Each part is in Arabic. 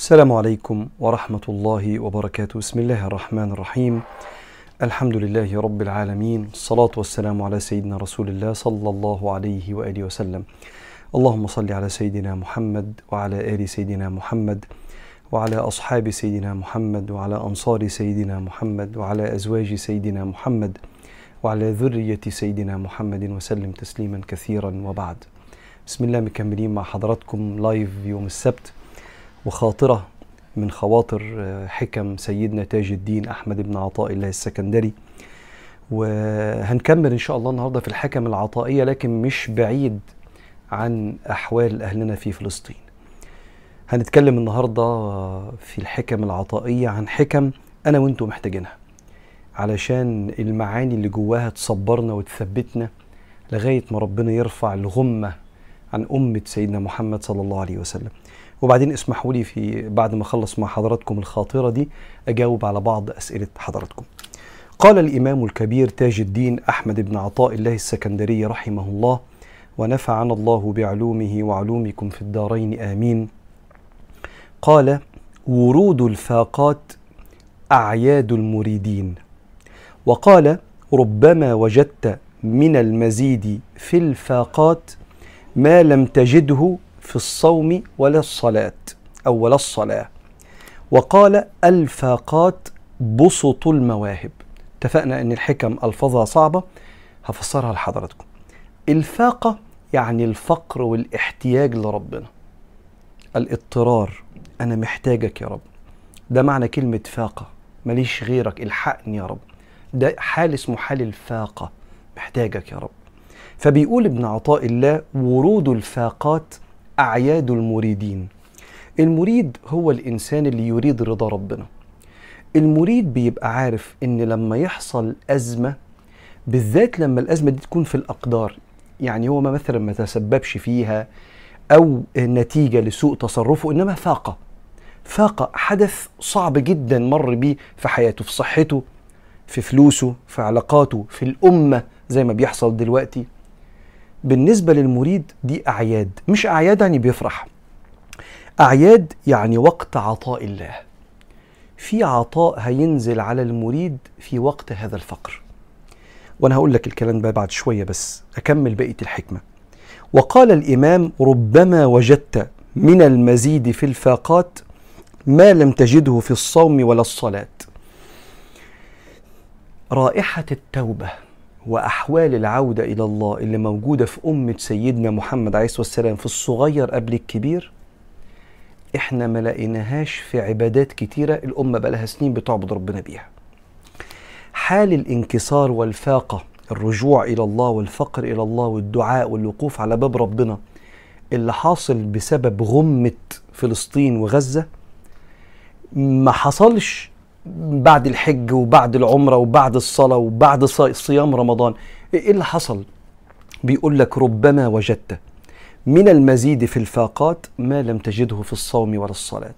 السلام عليكم ورحمة الله وبركاته. بسم الله الرحمن الرحيم. الحمد لله رب العالمين. الصلاة والسلام على سيدنا رسول الله صلى الله عليه وآله وسلم. اللهم صل على سيدنا محمد وعلى آل سيدنا محمد وعلى أصحاب سيدنا محمد وعلى أنصار سيدنا محمد وعلى أزواج سيدنا محمد وعلى ذرية سيدنا محمد وسلم تسليما كثيرا وبعد. بسم الله مكملين مع حضراتكم لايف يوم السبت. وخاطرة من خواطر حكم سيدنا تاج الدين أحمد بن عطاء الله السكندري. وهنكمل إن شاء الله النهاردة في الحكم العطائية لكن مش بعيد عن أحوال أهلنا في فلسطين. هنتكلم النهاردة في الحكم العطائية عن حكم أنا وأنتم محتاجينها علشان المعاني اللي جواها تصبرنا وتثبتنا لغاية ما ربنا يرفع الغمة عن أمة سيدنا محمد صلى الله عليه وسلم. وبعدين اسمحوا لي في بعد ما أخلص مع حضراتكم الخاطرة دي أجاوب على بعض أسئلة حضراتكم. قال الإمام الكبير تاج الدين أحمد بن عطاء الله السكندري رحمه الله ونفعنا الله بعلومه وعلومكم في الدارين آمين. قال: ورود الفاقات أعياد المريدين. وقال: ربما وجدت من المزيد في الفاقات ما لم تجده في الصوم ولا الصلاة أو ولا الصلاة. وقال الفاقات بسط المواهب. اتفقنا أن الحكم ألفاظها صعبة هفسرها لحضراتكم. الفاقة يعني الفقر والاحتياج لربنا. الاضطرار أنا محتاجك يا رب. ده معنى كلمة فاقة. ماليش غيرك الحقني يا رب. ده حال اسمه حال الفاقة. محتاجك يا رب. فبيقول ابن عطاء الله ورود الفاقات أعياد المريدين. المريد هو الإنسان اللي يريد رضا ربنا. المريد بيبقى عارف إن لما يحصل أزمة بالذات لما الأزمة دي تكون في الأقدار يعني هو ما مثلا ما تسببش فيها أو نتيجة لسوء تصرفه إنما فاقة فاقة حدث صعب جدا مر بيه في حياته في صحته في فلوسه في علاقاته في الأمة زي ما بيحصل دلوقتي. بالنسبة للمريد دي أعياد مش أعياد يعني بيفرح. أعياد يعني وقت عطاء الله. في عطاء هينزل على المريد في وقت هذا الفقر. وأنا هقول لك الكلام ده بعد شوية بس أكمل بقية الحكمة. وقال الإمام ربما وجدت من المزيد في الفاقات ما لم تجده في الصوم ولا الصلاة. رائحة التوبة. وأحوال العودة إلى الله اللي موجودة في أمة سيدنا محمد عليه الصلاة والسلام في الصغير قبل الكبير إحنا ما لقيناهاش في عبادات كتيرة الأمة بقى سنين بتعبد ربنا بيها. حال الانكسار والفاقة الرجوع إلى الله والفقر إلى الله والدعاء والوقوف على باب ربنا اللي حاصل بسبب غمة فلسطين وغزة ما حصلش بعد الحج وبعد العمرة وبعد الصلاة وبعد صيام رمضان إيه اللي حصل؟ بيقول لك ربما وجدت من المزيد في الفاقات ما لم تجده في الصوم ولا الصلاة.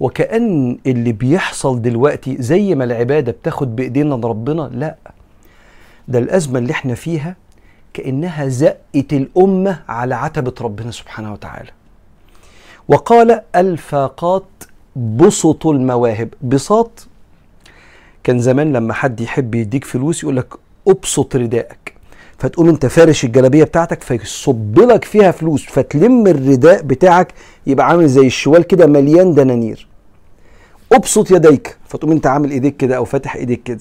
وكأن اللي بيحصل دلوقتي زي ما العبادة بتاخد بإيدينا ربنا لا. ده الأزمة اللي إحنا فيها كأنها زقت الأمة على عتبة ربنا سبحانه وتعالى. وقال الفاقات بسط المواهب. بساط؟ كان زمان لما حد يحب يديك فلوس يقول لك ابسط ردائك. فتقوم انت فارش الجلابية بتاعتك فيصب لك فيها فلوس فتلم الرداء بتاعك يبقى عامل زي الشوال كده مليان دنانير. ابسط يديك. فتقوم انت عامل ايديك كده أو فاتح ايديك كده.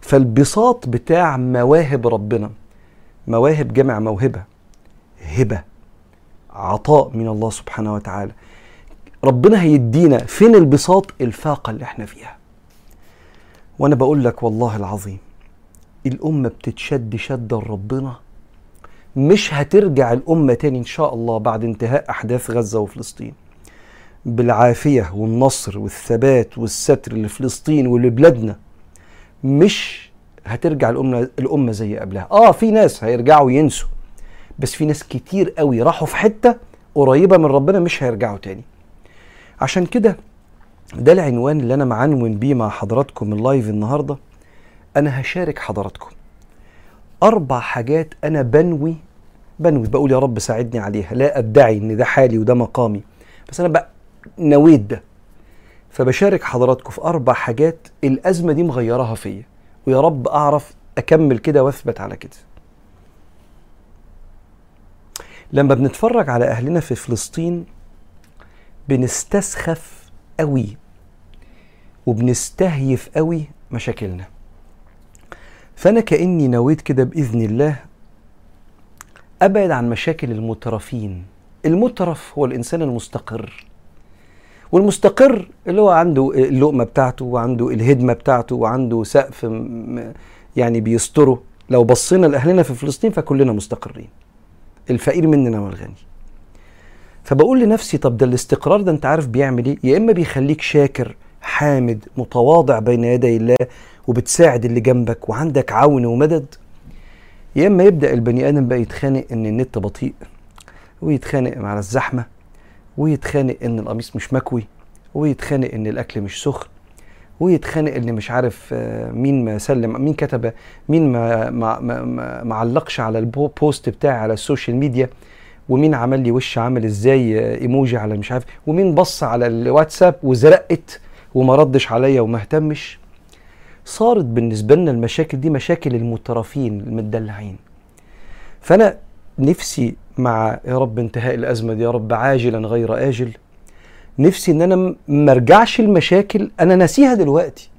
فالبساط بتاع مواهب ربنا. مواهب جمع موهبة. هبة. عطاء من الله سبحانه وتعالى. ربنا هيدينا فين البساط؟ الفاقة اللي إحنا فيها. وأنا بقول لك والله العظيم الأمة بتتشد شدة لربنا. مش هترجع الأمة تاني إن شاء الله بعد انتهاء أحداث غزة وفلسطين. بالعافية والنصر والثبات والستر لفلسطين ولبلادنا مش هترجع الأمة الأمة زي قبلها. آه في ناس هيرجعوا ينسوا بس في ناس كتير قوي راحوا في حتة قريبة من ربنا مش هيرجعوا تاني. عشان كده ده العنوان اللي أنا معنون بيه مع حضراتكم اللايف النهارده. أنا هشارك حضراتكم أربع حاجات أنا بنوي بنوي بقول يا رب ساعدني عليها لا أدعي إن ده حالي وده مقامي بس أنا بقى نويت ده. فبشارك حضراتكم في أربع حاجات الأزمة دي مغيرها فيا ويا رب أعرف أكمل كده وأثبت على كده. لما بنتفرج على أهلنا في فلسطين بنستسخف قوي وبنستهيف قوي مشاكلنا. فأنا كأني نويت كده بإذن الله أبعد عن مشاكل المترفين. المترف هو الإنسان المستقر. والمستقر اللي هو عنده اللقمة بتاعته وعنده الهدمة بتاعته وعنده سقف يعني بيستره. لو بصينا لأهلنا في فلسطين فكلنا مستقرين. الفقير مننا والغني. فبقول لنفسي طب ده الاستقرار ده انت عارف بيعمل إيه؟ يا إما بيخليك شاكر حامد متواضع بين يدي الله وبتساعد اللي جنبك وعندك عون ومدد. يا إما يبدأ البني آدم بقى يتخانق إن النت بطيء ويتخانق على الزحمة ويتخانق إن القميص مش مكوي ويتخانق إن الأكل مش سخن ويتخانق اللي مش عارف آه، مين ما سلم مين كتب مين ما ما ما, ما علقش على ال post بتاعي على ال social media. ومين عمل لي وش عامل إزاي إيموجي على مش عارف ومين بص على الواتساب وزرقت وما ردش عليا وما اهتمش. صارت بالنسبة لنا المشاكل دي مشاكل المترفين المدلعين. فأنا نفسي مع يا رب انتهاء الأزمة دي يا رب عاجلا غير آجل. نفسي إن أنا ما أرجعش المشاكل أنا ناسيها دلوقتي.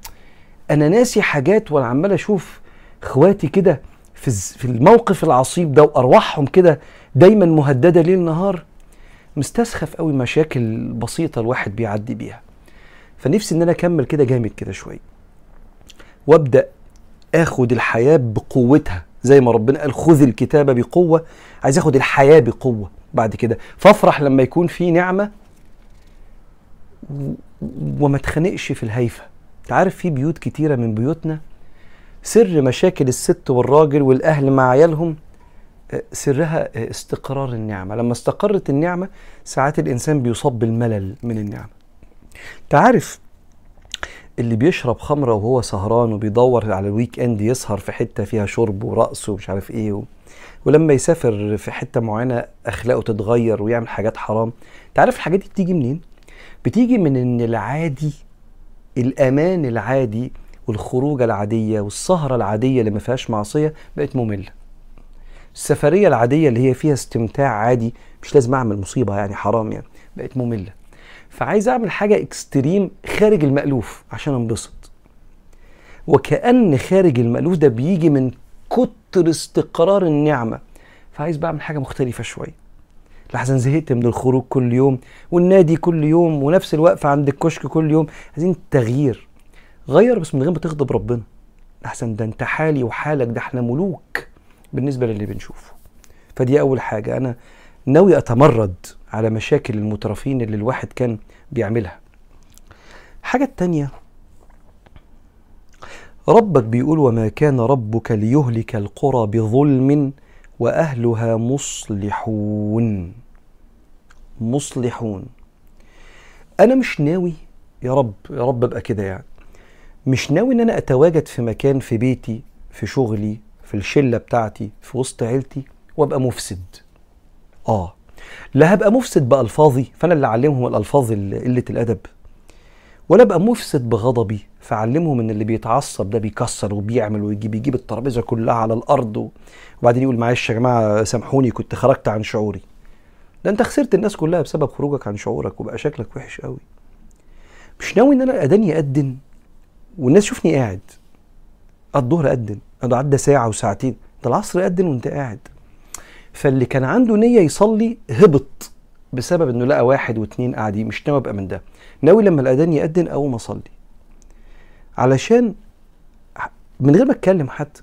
أنا ناسي حاجات وأنا عمال أشوف إخواتي كده في الموقف العصيب ده وأرواحهم كده دايما مهددة ليل نهار مستسخف قوي مشاكل بسيطة الواحد بيعدي بيها. فنفسي إن أنا أكمل كده جامد كده شوية وأبدأ آخد الحياة بقوتها زي ما ربنا قال خذ الكتابه بقوة. عايز آخد الحياة بقوة بعد كده. فافرح لما يكون في نعمة وما تخنقش في الهيفة. أنت عارف في بيوت كتيرة من بيوتنا سر مشاكل الست والراجل والأهل مع عيالهم سرها استقرار النعمة. لما استقرت النعمة ساعات الإنسان بيصاب بالملل من النعمة. أنت عارف اللي بيشرب خمرة وهو سهران وبيدور على الويك إند يسهر في حتة فيها شرب ورقص ومش عارف إيه و... ولما يسافر في حتة معينة أخلاقه تتغير ويعمل حاجات حرام. أنت عارف الحاجات دي بتيجي منين؟ بتيجي من إن العادي الأمان العادي والخروجة العادية والسهرة العادية اللي ما فيهاش معصية بقت مملة. السفرية العادية اللي هي فيها استمتاع عادي مش لازم أعمل مصيبة يعني حرام يعني بقت مملة. فعايز أعمل حاجة اكستريم خارج المألوف عشان انبسط. وكأن خارج المألوف ده بيجي من كتر استقرار النعمة. فعايز بعمل حاجة مختلفة شوية. لحسن زهقت من الخروج كل يوم والنادي كل يوم ونفس الوقفة عند الكشك كل يوم. عايزين تغيير. غير بس من غير ما تغضب ربنا. لحسن ده أنت حالي وحالك ده إحنا ملوك. بالنسبة للي بنشوفه. فدي أول حاجة. أنا ناوي أتمرد على مشاكل المترفين اللي الواحد كان بيعملها. حاجة التانية ربك بيقول وما كان ربك ليهلك القرى بظلم وأهلها مصلحون. مصلحون. أنا مش ناوي يا رب يا رب أبقى كده يعني. مش ناوي إن أنا أتواجد في مكان في بيتي في شغلي في الشلة بتاعتي في وسط عيلتي وأبقى مفسد. آه. لا هبقى مفسد بألفاظي فأنا اللي أعلمهم الألفاظ قلة الأدب. ولا أبقى مفسد بغضبي فعلمهم إن اللي بيتعصب ده بيكسر وبيعمل ويجيب يجيب الترابيزة كلها على الأرض وبعدين يقول معلش يا جماعة سامحوني كنت خرجت عن شعوري. ده أنت خسرت الناس كلها بسبب خروجك عن شعورك وبقى شكلك وحش قوي مش ناوي إن أنا أداني أدن والناس تشوفني قاعد. الظهر ادن ده عدى ساعة وساعتين. ده العصر ادن وانت قاعد. فاللي كان عنده نية يصلي هبط بسبب إنه لقى واحد واثنين قاعدين مش ناوي ابقى من ده. ناوي لما الأذان يأذن أقوم أصلي. علشان من غير ما أتكلم حتى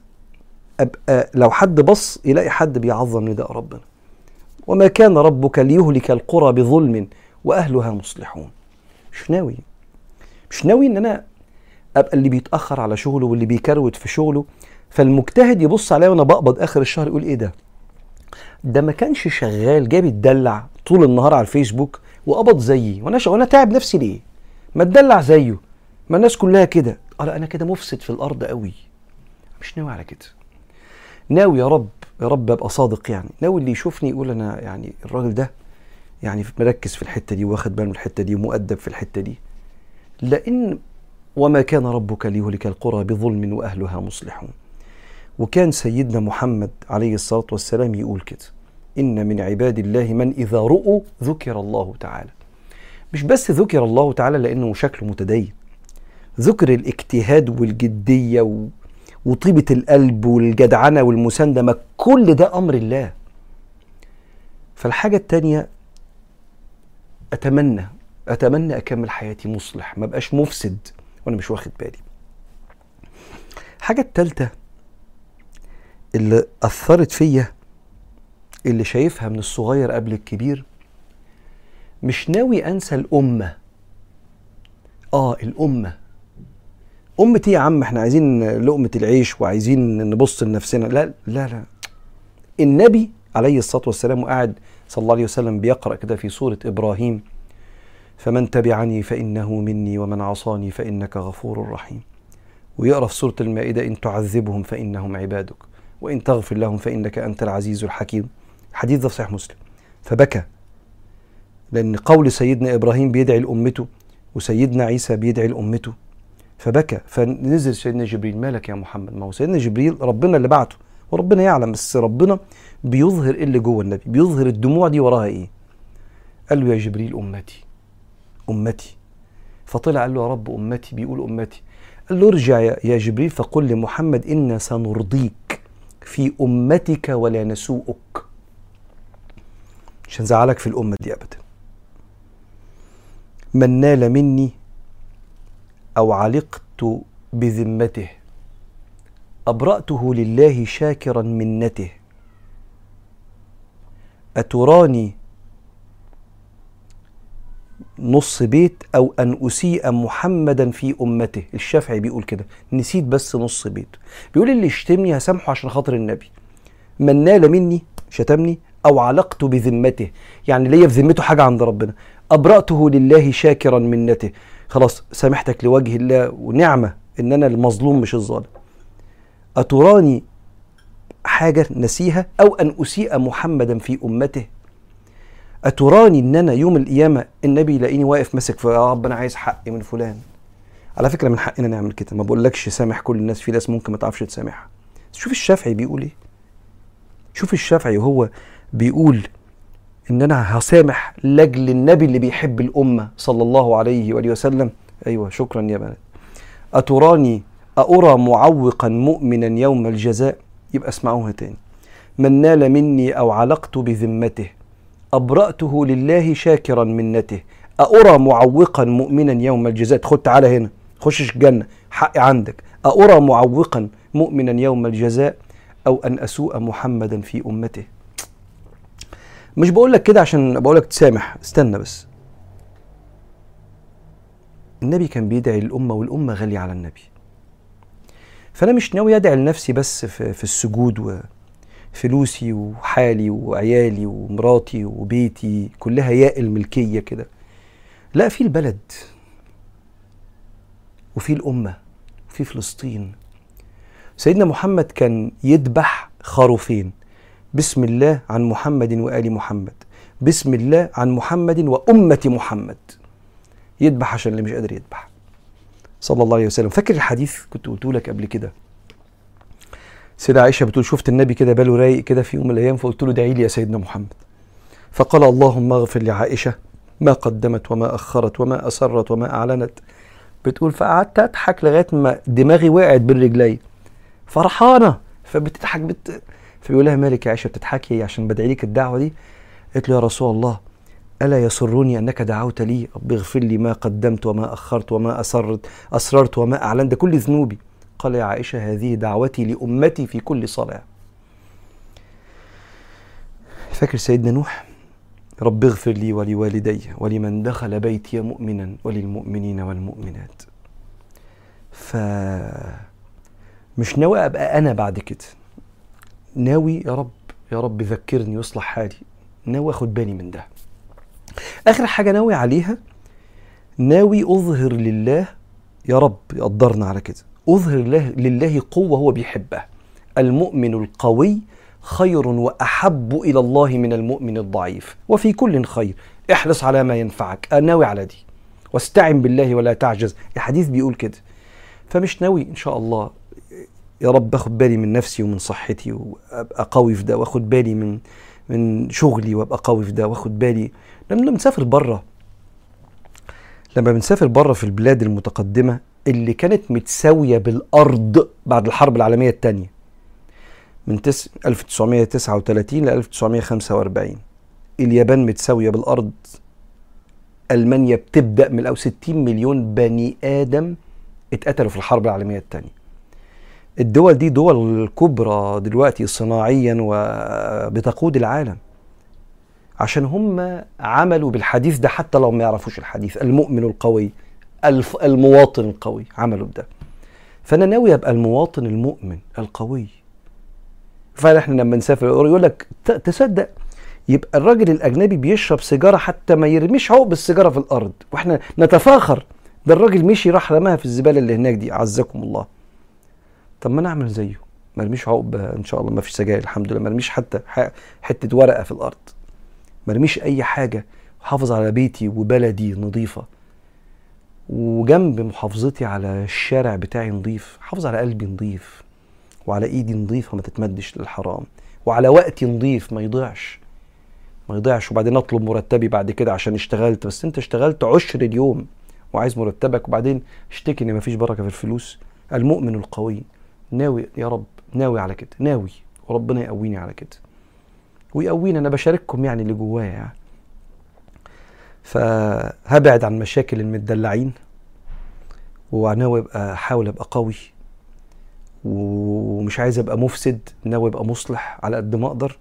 أبقى لو حد بص يلاقي حد بيعظم نداء ربنا. وما كان ربك ليهلك القرى بظلم وأهلها مصلحون. مش ناوي. مش ناوي إن أنا أبقى اللي بيتأخر على شغله واللي بيكروت في شغله. فالمجتهد يبص عليا وأنا بقبض آخر الشهر يقول إيه ده؟ ده ما كانش شغال جاي بيتدلع طول النهار على الفيسبوك وقبض زيي. وأنا وأنا تعب نفسي ليه؟ ما اتدلع زيه. ما الناس كلها كده. آه لا أنا كده مفسد في الأرض قوي. مش ناوي على كده. ناوي يا رب يا رب أبقى صادق يعني. ناوي اللي يشوفني يقول أنا يعني الراجل ده يعني مركز في الحتة دي واخد باله من الحتة دي ومؤدب في الحتة دي. لأن وما كان ربك ليهلك القرى بظلم وأهلها مصلحون. وكان سيدنا محمد عليه الصلاة والسلام يقول كده إن من عباد الله من إذا رؤوا ذكر الله تعالى. مش بس ذكر الله تعالى لأنه شكله متدين. ذكر الاجتهاد والجدية و... وطيبة القلب والجدعنة والمساندة ما كل ده أمر الله. فالحاجة التانية أتمنى أتمنى أكمل حياتي مصلح ما بقاش مفسد. وأنا مش واخد بالي. الحاجة التالتة اللي أثرت فيا اللي شايفها من الصغير قبل الكبير مش ناوي أنسى الأمة. آه الأمة. إيه يا عم إحنا عايزين لقمة العيش وعايزين نبص لنفسنا. لا لا لا. النبي عليه الصلاة والسلام وقاعد صلى الله عليه وسلم بيقرأ كده في سورة إبراهيم. فمن تبعني فإنه مني ومن عصاني فإنك غفور رحيم. ويقرأ في سورة المائدة إن تعذبهم فإنهم عبادك وإن تغفر لهم فإنك أنت العزيز الحكيم. الحديث ده في صحيح مسلم. فبكى لأن قول سيدنا إبراهيم بيدعي لأمته وسيدنا عيسى بيدعي لأمته. فبكى فنزل سيدنا جبريل. مالك يا محمد؟ ما هو سيدنا جبريل ربنا اللي بعته وربنا يعلم بس ربنا بيظهر إيه اللي جوه النبي؟ بيظهر الدموع دي وراها إيه؟ قال له يا جبريل أمتي أمتي. فطلع قال له يا رب أمتي بيقول أمتي. قال له ارجع يا جبريل فقل لمحمد إنا سنرضيك في أمتك ولا نسوءك. مش هنزعلك في الأمة دي ابدا. من نال مني أو علقت بذمته أبرأته لله شاكرا منته. أتراني نص بيت أو أن أسيء محمدا في أمته. الشافعي بيقول كده. نسيت بس نص بيت. بيقول اللي يشتمني هسامحه عشان خاطر النبي. من نال مني شتمني أو علقت بذمته. يعني ليا في ذمته حاجة عند ربنا. أبرأته لله شاكرا منته. خلاص سامحتك لوجه الله ونعمة إن أنا المظلوم مش الظالم. أتراني حاجة نسيها أو أن أسيء محمدا في أمته؟ أتراني إن أنا يوم القيامة النبي يلاقيني واقف ماسك في يا رب أنا عايز حقي من فلان. على فكرة من حقنا نعمل كده. ما بقولكش سامح كل الناس في ناس ممكن ما تعرفش تسامحها. شوف الشافعي بيقول إيه. شوف الشافعي وهو بيقول إن أنا هسامح لأجل النبي اللي بيحب الأمة صلى الله عليه وآله وسلم. أيوه شكرا يا بنات. أتراني أأرى معوقا مؤمنا يوم الجزاء؟ يبقى اسمعوها تاني. من نال مني أو علقت بذمته؟ أبرأته لله شاكرا منته. أأرى معوقا مؤمنا يوم الجزاء؟ خد تعالى هنا. خشش الجنة. حقي عندك. أأرى معوقا مؤمنا يوم الجزاء؟ أو أن أسوء محمدا في أمته. مش بقول لك كده عشان بقول لك تسامح. استنى بس. النبي كان بيدعي الأمة والأمة غالية على النبي. فأنا مش ناوي أدعي لنفسي بس في, في السجود وفلوسي وحالي وعيالي ومراتي وبيتي كلها ياء الملكية كده. لا في البلد وفي الأمة وفي فلسطين. سيدنا محمد كان يذبح خروفين. بسم الله عن محمد وآل محمد. بسم الله عن محمد وأمة محمد. يذبح عشان اللي مش قادر يذبح. صلى الله عليه وسلم. فاكر الحديث كنت قلته لك قبل كده؟ سيدة عائشة بتقول شفت النبي كده باله رايق كده في يوم من الأيام فقلت له ادعي لي يا سيدنا محمد. فقال اللهم اغفر لعائشة ما قدمت وما أخرت وما أسرت وما أعلنت. بتقول فقعدت أضحك لغاية ما دماغي وقعت بين رجلي. فرحانة فبتضحك بت... فبيقول لها مالك يا عائشة بتضحكي عشان بدعي لك الدعوة دي؟ قالت له يا رسول الله ألا يسرني أنك دعوت لي؟ رب اغفر لي ما قدمت وما أخرت وما أسرت أسررت وما أعلنت. ده كل ذنوبي. قال يا عائشة هذه دعوتي لأمتي في كل صلاة. فاكر سيدنا نوح؟ رب اغفر لي ولوالدي ولمن دخل بيتي مؤمنا وللمؤمنين والمؤمنات. ف مش ناوي أبقى أنا بعد كده. ناوي يا رب يا رب ذكرني يصلح حالي. ناوي آخد بالي من ده. آخر حاجة ناوي عليها ناوي أظهر لله يا رب يقدرنا على كده. أظهر له لله قوة هو بيحبها. المؤمن القوي خير وأحب إلى الله من المؤمن الضعيف. وفي كل خير. احرص على ما ينفعك. ناوي على دي. واستعن بالله ولا تعجز. الحديث بيقول كده. فمش ناوي إن شاء الله يا رب آخد بالي من نفسي ومن صحتي وأبقى قوي في ده وآخد بالي من من شغلي وأبقى قوي في ده وآخد بالي. لما بنسافر بره لما بنسافر بره في البلاد المتقدمة اللي كانت متساوية بالأرض بعد الحرب العالمية الثانية من 1939 ل 1945 اليابان متساوية بالأرض. ألمانيا بتبدأ من أو 60 مليون بني آدم اتقتلوا في الحرب العالمية الثانية الدول دي دول كبرى دلوقتي صناعيا وبتقود العالم. عشان هم عملوا بالحديث ده حتى لو ما يعرفوش الحديث المؤمن القوي. المواطن القوي عملوا بده. فأنا ناوي أبقى المواطن المؤمن القوي. فاحنا لما نسافر يقول لك تصدق يبقى الراجل الأجنبي بيشرب سيجارة حتى ما يرميش عقب السيجاره في الأرض. وإحنا نتفاخر ده الراجل مشي راح رماها في الزبالة اللي هناك دي. عزكم الله. طب ما أنا اعمل زيه. ما ارميش عقب إن شاء الله ما فيش سجاير الحمد لله. ما ارميش حتى حتة ورقة في الأرض. ما ارميش أي حاجة. حافظ على بيتي وبلدي نظيفة. وجنب محافظتي على الشارع بتاعي نظيف حافظ على قلبي نظيف وعلى إيدي نظيفه ما تتمدش للحرام وعلى وقتي نظيف ما يضيعش ما يضيعش. وبعدين أطلب مرتبي بعد كده عشان اشتغلت بس أنت اشتغلت عشر اليوم وعايز مرتبك وبعدين اشتكي إن مفيش بركة في الفلوس. المؤمن القوي ناوي يا رب ناوي على كده ناوي وربنا يقويني على كده. ويقويني أنا بشارككم يعني اللي جوايا. يعني فهبعد عن مشاكل المدلعين وناوي ابقى أحاول أبقى قوي ومش عايز أبقى مفسد ناوي أبقى مصلح على قد ما أقدر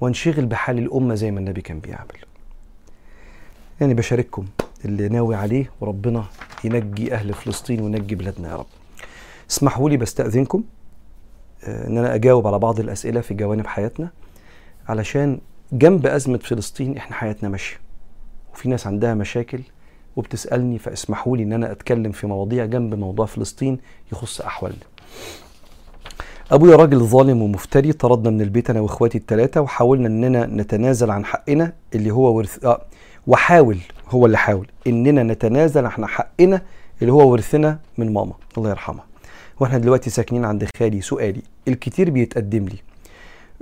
وانشغل بحال الأمة زي ما النبي كان بيعمل. يعني بشارككم اللي ناوي عليه وربنا ينجي أهل فلسطين وينجي بلادنا يا رب. اسمحوا لي بستأذنكم آه، إن أنا أجاوب على بعض الأسئلة في جوانب حياتنا علشان جنب أزمة فلسطين إحنا حياتنا ماشية. وفي ناس عندها مشاكل وبتسألني فاسمحوا لي إن أنا أتكلم في مواضيع جنب موضوع فلسطين يخص أحوالنا. ابويا راجل ظالم ومفتري طردنا من البيت أنا وإخواتي الثلاثه وحاولنا إننا نتنازل عن حقنا اللي هو ورث آه وحاول هو اللي حاول إننا نتنازل عن حقنا اللي هو ورثنا من ماما الله يرحمها. وإحنا دلوقتي ساكنين عند خالي سؤالي الكتير بيتقدم لي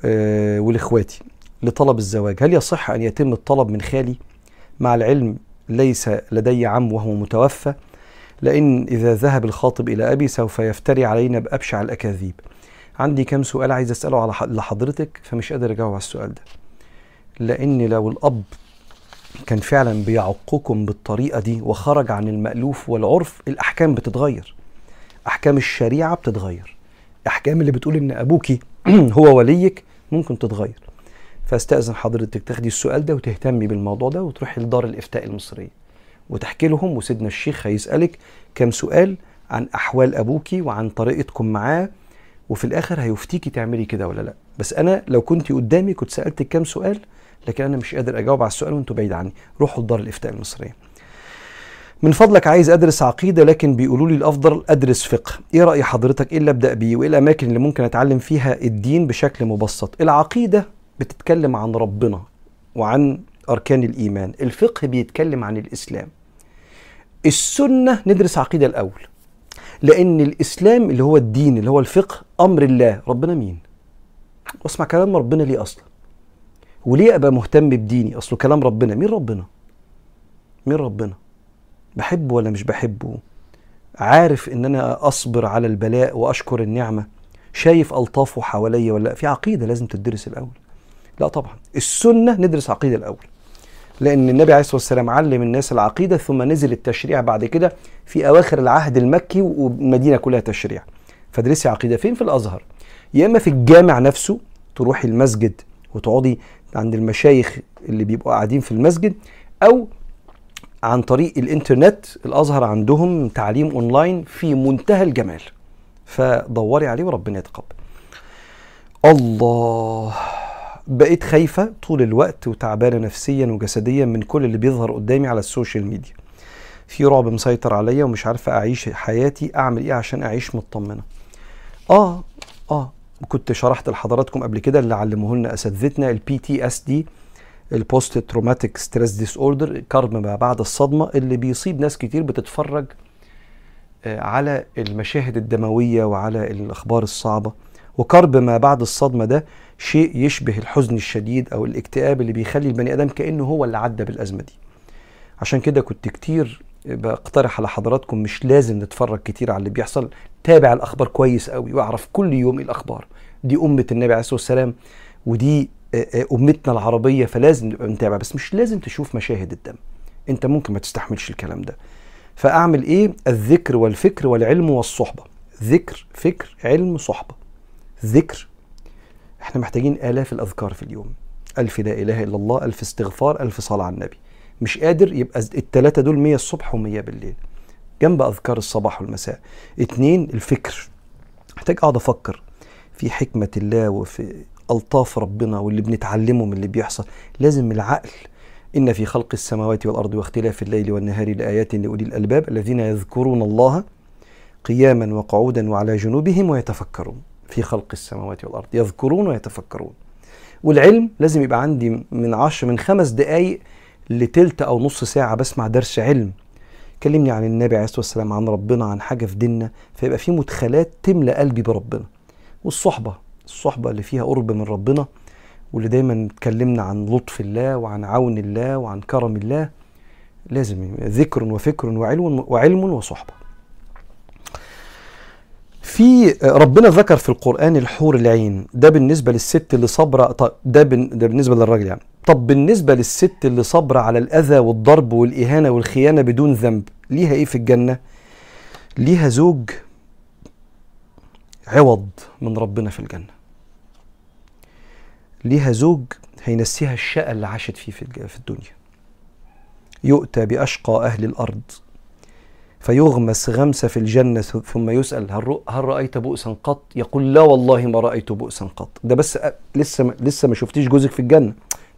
أه ولاخواتي لطلب الزواج هل يصح أن يتم الطلب من خالي؟ مع العلم ليس لدي عم وهو متوفى لإن إذا ذهب الخاطب إلى أبي سوف يفتري علينا بأبشع الأكاذيب. عندي كم سؤال عايز أسأله على لحضرتك فمش قادر أجاوب على السؤال ده. لأن لو الأب كان فعلا بيعقكم بالطريقة دي وخرج عن المألوف والعرف الأحكام بتتغير. أحكام الشريعة بتتغير. أحكام اللي بتقول إن ابوكي هو وليك ممكن تتغير. فاستأذن حضرتك تاخدي السؤال ده وتهتمي بالموضوع ده وتروحي لدار الإفتاء المصرية. وتحكي لهم وسيدنا الشيخ هيسألك كم سؤال عن أحوال ابوكي وعن طريقتكم معاه وفي الآخر هيفتيكي تعملي كده ولا لأ. بس أنا لو كنت قدامي كنت سألتك كام سؤال لكن أنا مش قادر أجاوب على السؤال وأنتوا بعيد عني. روحوا لدار الإفتاء المصرية. من فضلك عايز أدرس عقيدة لكن بيقولوا لي الأفضل أدرس فقه. إيه رأي حضرتك؟ إيه اللي أبدأ بيه؟ وإيه الأماكن اللي ممكن أتعلم فيها الدين بشكل مبسط؟ العقيدة بتتكلم عن ربنا وعن أركان الإيمان. الفقه بيتكلم عن الإسلام. السنة ندرس عقيدة الأول لأن الإسلام اللي هو الدين اللي هو الفقه أمر الله. ربنا مين؟ واسمع كلام ربنا ليه أصلا؟ وليه أبقى مهتم بديني؟ أصله كلام ربنا. مين ربنا؟ مين ربنا؟ بحبه ولا مش بحبه؟ عارف إن أنا أصبر على البلاء وأشكر النعمة؟ شايف ألطافه حواليا ولا في عقيدة لازم تدرس الأول. لا طبعا. السنة ندرس عقيدة الأول. لأن النبي عليه الصلاة والسلام علم الناس العقيدة ثم نزل التشريع بعد كده في أواخر العهد المكي والمدينة كلها تشريع. فادرسي عقيدة فين؟ في الأزهر. يا إما في الجامع نفسه تروحي المسجد وتقعدي عند المشايخ اللي بيبقوا قاعدين في المسجد أو عن طريق الإنترنت الأزهر عندهم تعليم أونلاين في منتهى الجمال. فدوري عليه وربنا يتقبل. الله. بقيت خايفة طول الوقت وتعبانة نفسيا وجسديا من كل اللي بيظهر قدامي على ال social media. في رعب مسيطر عليا ومش عارفة أعيش حياتي أعمل إيه عشان أعيش مطمنة؟ آه آه كنت شرحت لحضراتكم قبل كده اللي علموه لنا اساتذتنا PTSD ال post traumatic stress disorder كرب ما بعد الصدمة اللي بيصيب ناس كتير بتتفرج آه، على المشاهد الدموية وعلى الأخبار الصعبة. وكرب ما بعد الصدمة ده شيء يشبه الحزن الشديد أو الاكتئاب اللي بيخلي البني آدم كأنه هو اللي عدى بالأزمة دي. عشان كده كنت كتير بقترح على حضراتكم مش لازم نتفرج كتير على اللي بيحصل تابع الأخبار كويس قوي وأعرف كل يوم إيه الأخبار. دي أمة النبي عليه الصلاة والسلام ودي أمتنا العربية فلازم نبقى نتابع بس مش لازم تشوف مشاهد الدم. أنت ممكن ما تستحملش الكلام ده. فأعمل إيه؟ الذكر والفكر والعلم والصحبة. ذكر فكر علم صحبة. ذكر. إحنا محتاجين آلاف الأذكار في اليوم. ألف لا إله إلا الله ألف استغفار ألف صلاة على النبي. مش قادر يبقى التلاتة دول 100 الصبح و100 بالليل. جنب أذكار الصباح والمساء. اتنين الفكر. محتاج أقعد أفكر في حكمة الله وفي ألطاف ربنا واللي بنتعلمه من اللي بيحصل. لازم العقل. إن في خلق السماوات والأرض واختلاف الليل والنهار لآيات لأولي الألباب الذين يذكرون الله قياما وقعودا وعلى جنوبهم ويتفكرون. في خلق السماوات والأرض يذكرون ويتفكرون. والعلم لازم يبقى عندي من عشر من خمس دقايق لتلت أو نص ساعة بسمع درس علم. كلمني عن النبي عليه الصلاة والسلام عن ربنا عن حاجة في ديننا فيبقى في مدخلات تملى قلبي بربنا. والصحبة الصحبة اللي فيها قرب من ربنا واللي دايما اتكلمنا عن لطف الله وعن عون الله وعن كرم الله لازم ذكر وفكر وعلم وعلم وصحبة. في ربنا ذكر في القرآن الحور العين. ده بالنسبة للست اللي صبرة ده, ده بالنسبة للراجل يعني. طب بالنسبة للست اللي صبرة على الأذى والضرب والإهانة والخيانة بدون ذنب ليها إيه في الجنة؟ ليها زوج عوض من ربنا في الجنة. ليها زوج هينسيها الشقة اللي عاشت فيه في الدنيا. يؤتى بأشقى أهل الأرض. فيغمس غمسة في الجنة ثم يسأل هل, هل رأيت بؤسا قط؟ يقول لا والله ما رأيت بؤسا قط. ده بس لسه لسه ما شفتيش جوزك في الجنة.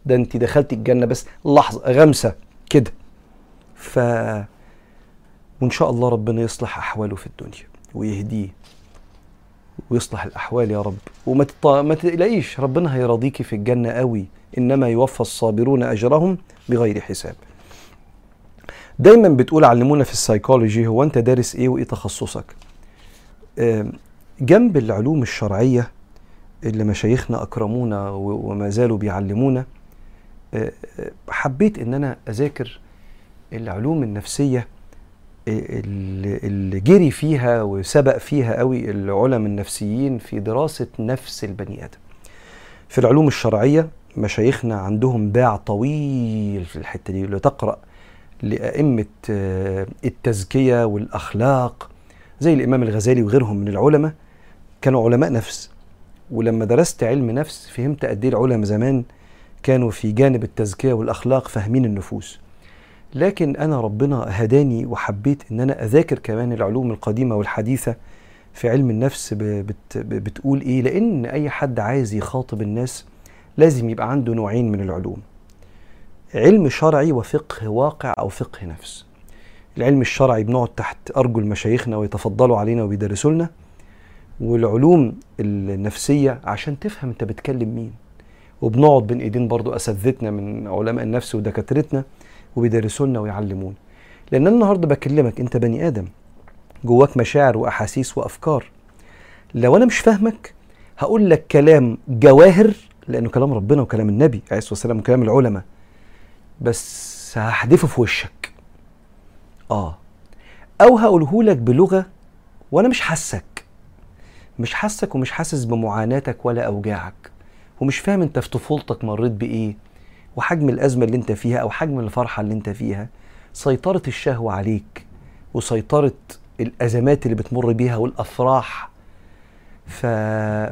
ده انت دخلت الجنة بس لحظة غمسة كده. ف وإن شاء الله ربنا يصلح أحواله في الدنيا ويهديه ويصلح الأحوال يا رب. وما تط... ما تلاقيش ربنا هيرضيكي في الجنة قوي. إنما يوفى الصابرون أجرهم بغير حساب. دايما بتقول علمونا في السايكولوجي هو أنت دارس إيه وإيه تخصصك. جنب العلوم الشرعية اللي مشايخنا أكرمونا وما زالوا بيعلمونا حبيت إن أنا أذاكر العلوم النفسية اللي جري فيها وسبق فيها قوي العلماء النفسيين في دراسة نفس البني آدم. في العلوم الشرعية مشايخنا عندهم باع طويل في الحتة دي اللي تقرا لأئمة آه، التزكية والأخلاق زي الإمام الغزالي وغيرهم من العلماء كانوا علماء نفس. ولما درست علم نفس فهمت قد إيه العلماء زمان كانوا في جانب التزكية والأخلاق فاهمين النفوس. لكن أنا ربنا هداني وحبيت إن أنا أذاكر كمان العلوم القديمة والحديثة في علم النفس بتقول إيه؟ لأن أي حد عايز يخاطب الناس لازم يبقى عنده نوعين من العلوم. علم شرعي وفقه واقع أو فقه نفس. العلم الشرعي بنقعد تحت أرجل مشايخنا ويتفضلوا علينا وبيدرسوا لنا والعلوم النفسية عشان تفهم أنت بتكلم مين. وبنقعد بين إيدين برضو أساتذتنا من علماء النفس ودكاترتنا وبيدرسوا لنا ويعلمونا. لأن أنا النهارده بكلمك أنت بني آدم. جواك مشاعر وأحاسيس وأفكار. لو أنا مش فاهمك هقول لك كلام جواهر لأنه كلام ربنا وكلام النبي عليه الصلاة والسلام وكلام العلماء. بس هحدفه في وشك. آه. أو هقوله لك بلغة وأنا مش حاسك. مش حاسك ومش حاسس بمعاناتك ولا أوجاعك. ومش فاهم أنت في طفولتك مريت بإيه. وحجم الأزمة اللي أنت فيها أو حجم الفرحة اللي أنت فيها سيطره الشهوة عليك. وسيطره الأزمات اللي بتمر بيها والأفراح. ف...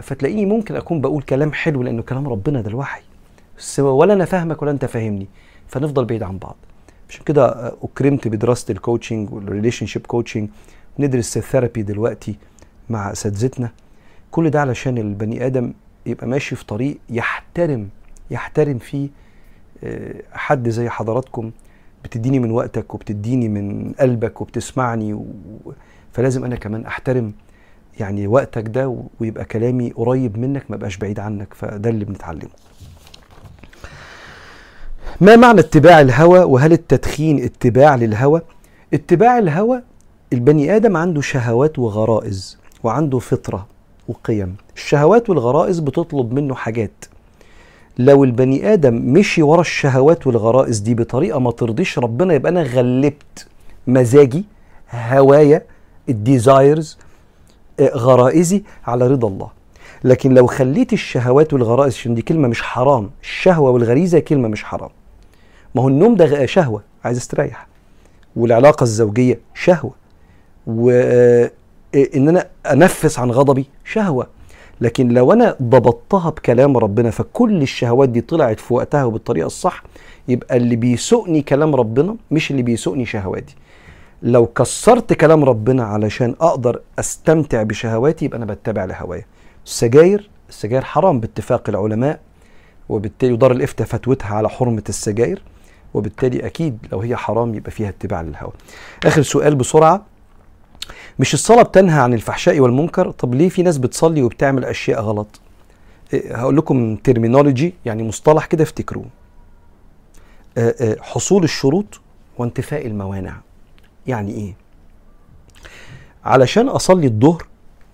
فتلاقيني ممكن أكون بقول كلام حلو لأنه كلام ربنا ده الوحي. ولا أنا فاهمك ولا أنت فاهمني. فنفضل بعيد عن بعض. عشان كده آه، أكرمت بدراسه ال coaching وال relationship coaching ندرس ال therapy دلوقتي مع اساتذتنا كل ده علشان البني آدم يبقى ماشي في طريق يحترم يحترم فيه آه، حد زي حضراتكم. بتديني من وقتك وبتديني من قلبك وبتسمعني و... فلازم أنا كمان أحترم يعني وقتك ده ويبقى كلامي قريب منك ما بقاش بعيد عنك. فده اللي بنتعلمه. ما معنى اتباع الهوى وهل التدخين اتباع للهوى؟ اتباع الهوى البني آدم عنده شهوات وغرائز وعنده فطرة وقيم. الشهوات والغرائز بتطلب منه حاجات. لو البني آدم مشي ورا الشهوات والغرائز دي بطريقة ما ترضيش ربنا يبقى أنا غلبت مزاجي هوايا الديزايرز غرائزي على رضا الله. لكن لو خليت الشهوات والغرائز عشان دي كلمة مش حرام الشهوة والغريزة كلمة مش حرام. ما هو النوم ده شهوة عايز استريح. والعلاقة الزوجية شهوة. وان أنا أنفس عن غضبي شهوة. لكن لو أنا ضبطتها بكلام ربنا فكل الشهوات دي طلعت في وقتها وبالطريقة الصح يبقى اللي بيسوقني كلام ربنا مش اللي بيسوقني شهواتي. لو كسرت كلام ربنا علشان أقدر أستمتع بشهواتي يبقى أنا بتبع لهوايا. السجاير السجاير حرام باتفاق العلماء وبالتالي دار الإفتاء فتوتها على حرمة السجاير. وبالتالي أكيد لو هي حرام يبقى فيها اتباع للهوى. آخر سؤال بسرعة. مش الصلاة بتنهى عن الفحشاء والمنكر؟ طب ليه في ناس بتصلي وبتعمل أشياء غلط؟ إيه هقول لكم ترمينولوجي يعني مصطلح كده افتكروه. حصول الشروط وانتفاء الموانع. يعني إيه؟ علشان أصلي الظهر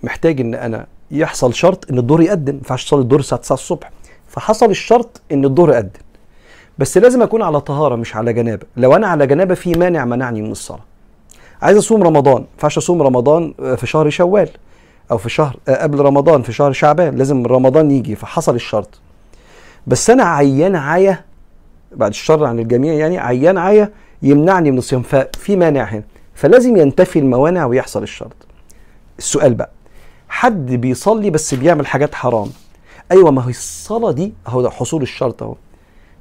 محتاج إن أنا يحصل شرط إن الظهر يقدم ما ينفعش اصلي الظهر الساعة 9 الصبح. فحصل الشرط إن الظهر يقدم. بس لازم أكون على طهارة مش على جنابة. لو أنا على جنابة في مانع منعني من الصلاة. عايز أصوم رمضان ما ينفعش أصوم رمضان في شهر شوال أو في شهر قبل رمضان في شهر شعبان. لازم رمضان يجي فحصل الشرط. بس أنا عيان عيا بعد الشر عن الجميع يعني عيان عيا يمنعني من الصيام ففي مانع هنا. فلازم ينتفي الموانع ويحصل الشرط. السؤال بقى حد بيصلي بس بيعمل حاجات حرام؟ أيوه ما هي الصلاة دي اهو حصول الشرط أهو.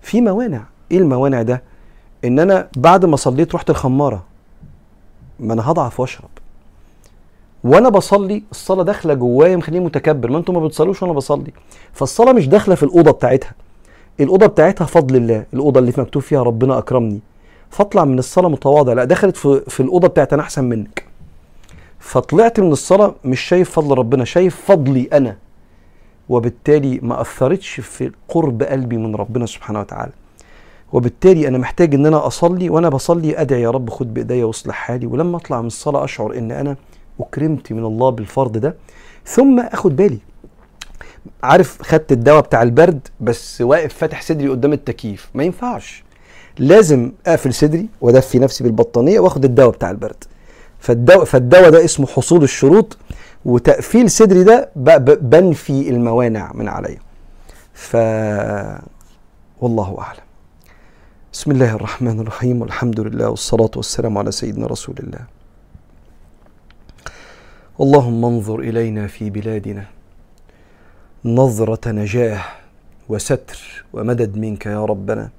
في موانع. إيه الموانع ده؟ إن أنا بعد ما صليت رحت الخمارة. ما أنا هضعف وأشرب. وأنا بصلي الصلاة داخلة جوايا مخليني متكبر. ما أنتم ما بتصلوش وأنا بصلي. فالصلاة مش داخلة في الأوضة بتاعتها. الأوضة بتاعتها فضل الله. الأوضة اللي مكتوب فيها ربنا أكرمني. فاطلع من الصلاة متواضع. لا دخلت في, في الأوضة بتاعت أنا أحسن منك. فطلعت من الصلاة مش شايف فضل ربنا. شايف فضلي أنا. وبالتالي ما أثرتش في قرب قلبي من ربنا سبحانه وتعالى. وبالتالي أنا محتاج إن أنا أصلي وأنا بصلي أدعي يا رب خد بإيديا واصلح حالي ولما أطلع من الصلاة أشعر إن أنا أكرمت من الله بالفرض ده. ثم آخد بالي عارف خدت الدواء بتاع البرد بس واقف فاتح صدري قدام التكييف ما ينفعش. لازم أقفل صدري وأدفي نفسي بالبطانية وآخد الدواء بتاع البرد. فالدواء فالدواء ده اسمه حصول الشروط وتقفيل صدري ده بنفي الموانع من عليا ف والله أعلم. بسم الله الرحمن الرحيم والحمد لله والصلاة والسلام على سيدنا رسول الله. اللهم انظر إلينا في بلادنا. نظرة نجاح وستر ومدد منك يا ربنا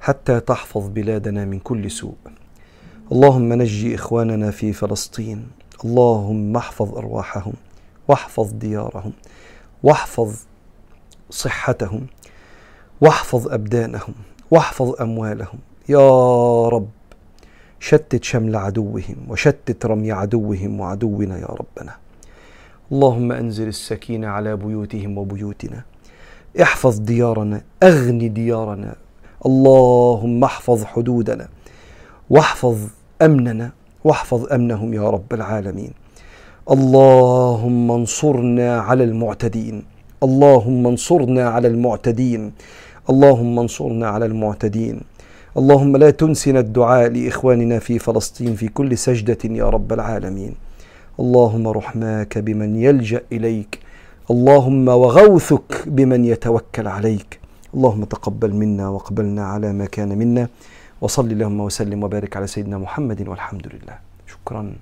حتى تحفظ بلادنا من كل سوء. اللهم نجي إخواننا في فلسطين. اللهم احفظ أرواحهم واحفظ ديارهم واحفظ صحتهم واحفظ أبدانهم واحفظ أموالهم. يا رب شتت شمل عدوهم وشتت رمي عدوهم وعدونا يا ربنا. اللهم أنزل السكينة على بيوتهم وبيوتنا. احفظ ديارنا اغني ديارنا. اللهم احفظ حدودنا. واحفظ أمننا واحفظ أمنهم يا رب العالمين. اللهم انصرنا على المعتدين. اللهم انصرنا على المعتدين. اللهم انصرنا على المعتدين. اللهم لا تنسنا الدعاء لإخواننا في فلسطين في كل سجدة يا رب العالمين. اللهم رحماك بمن يلجأ إليك. اللهم وغوثك بمن يتوكل عليك. اللهم تقبل منا واقبلنا على ما كان منا. وصل اللهم وسلم وبارك على سيدنا محمد والحمد لله. شكرا.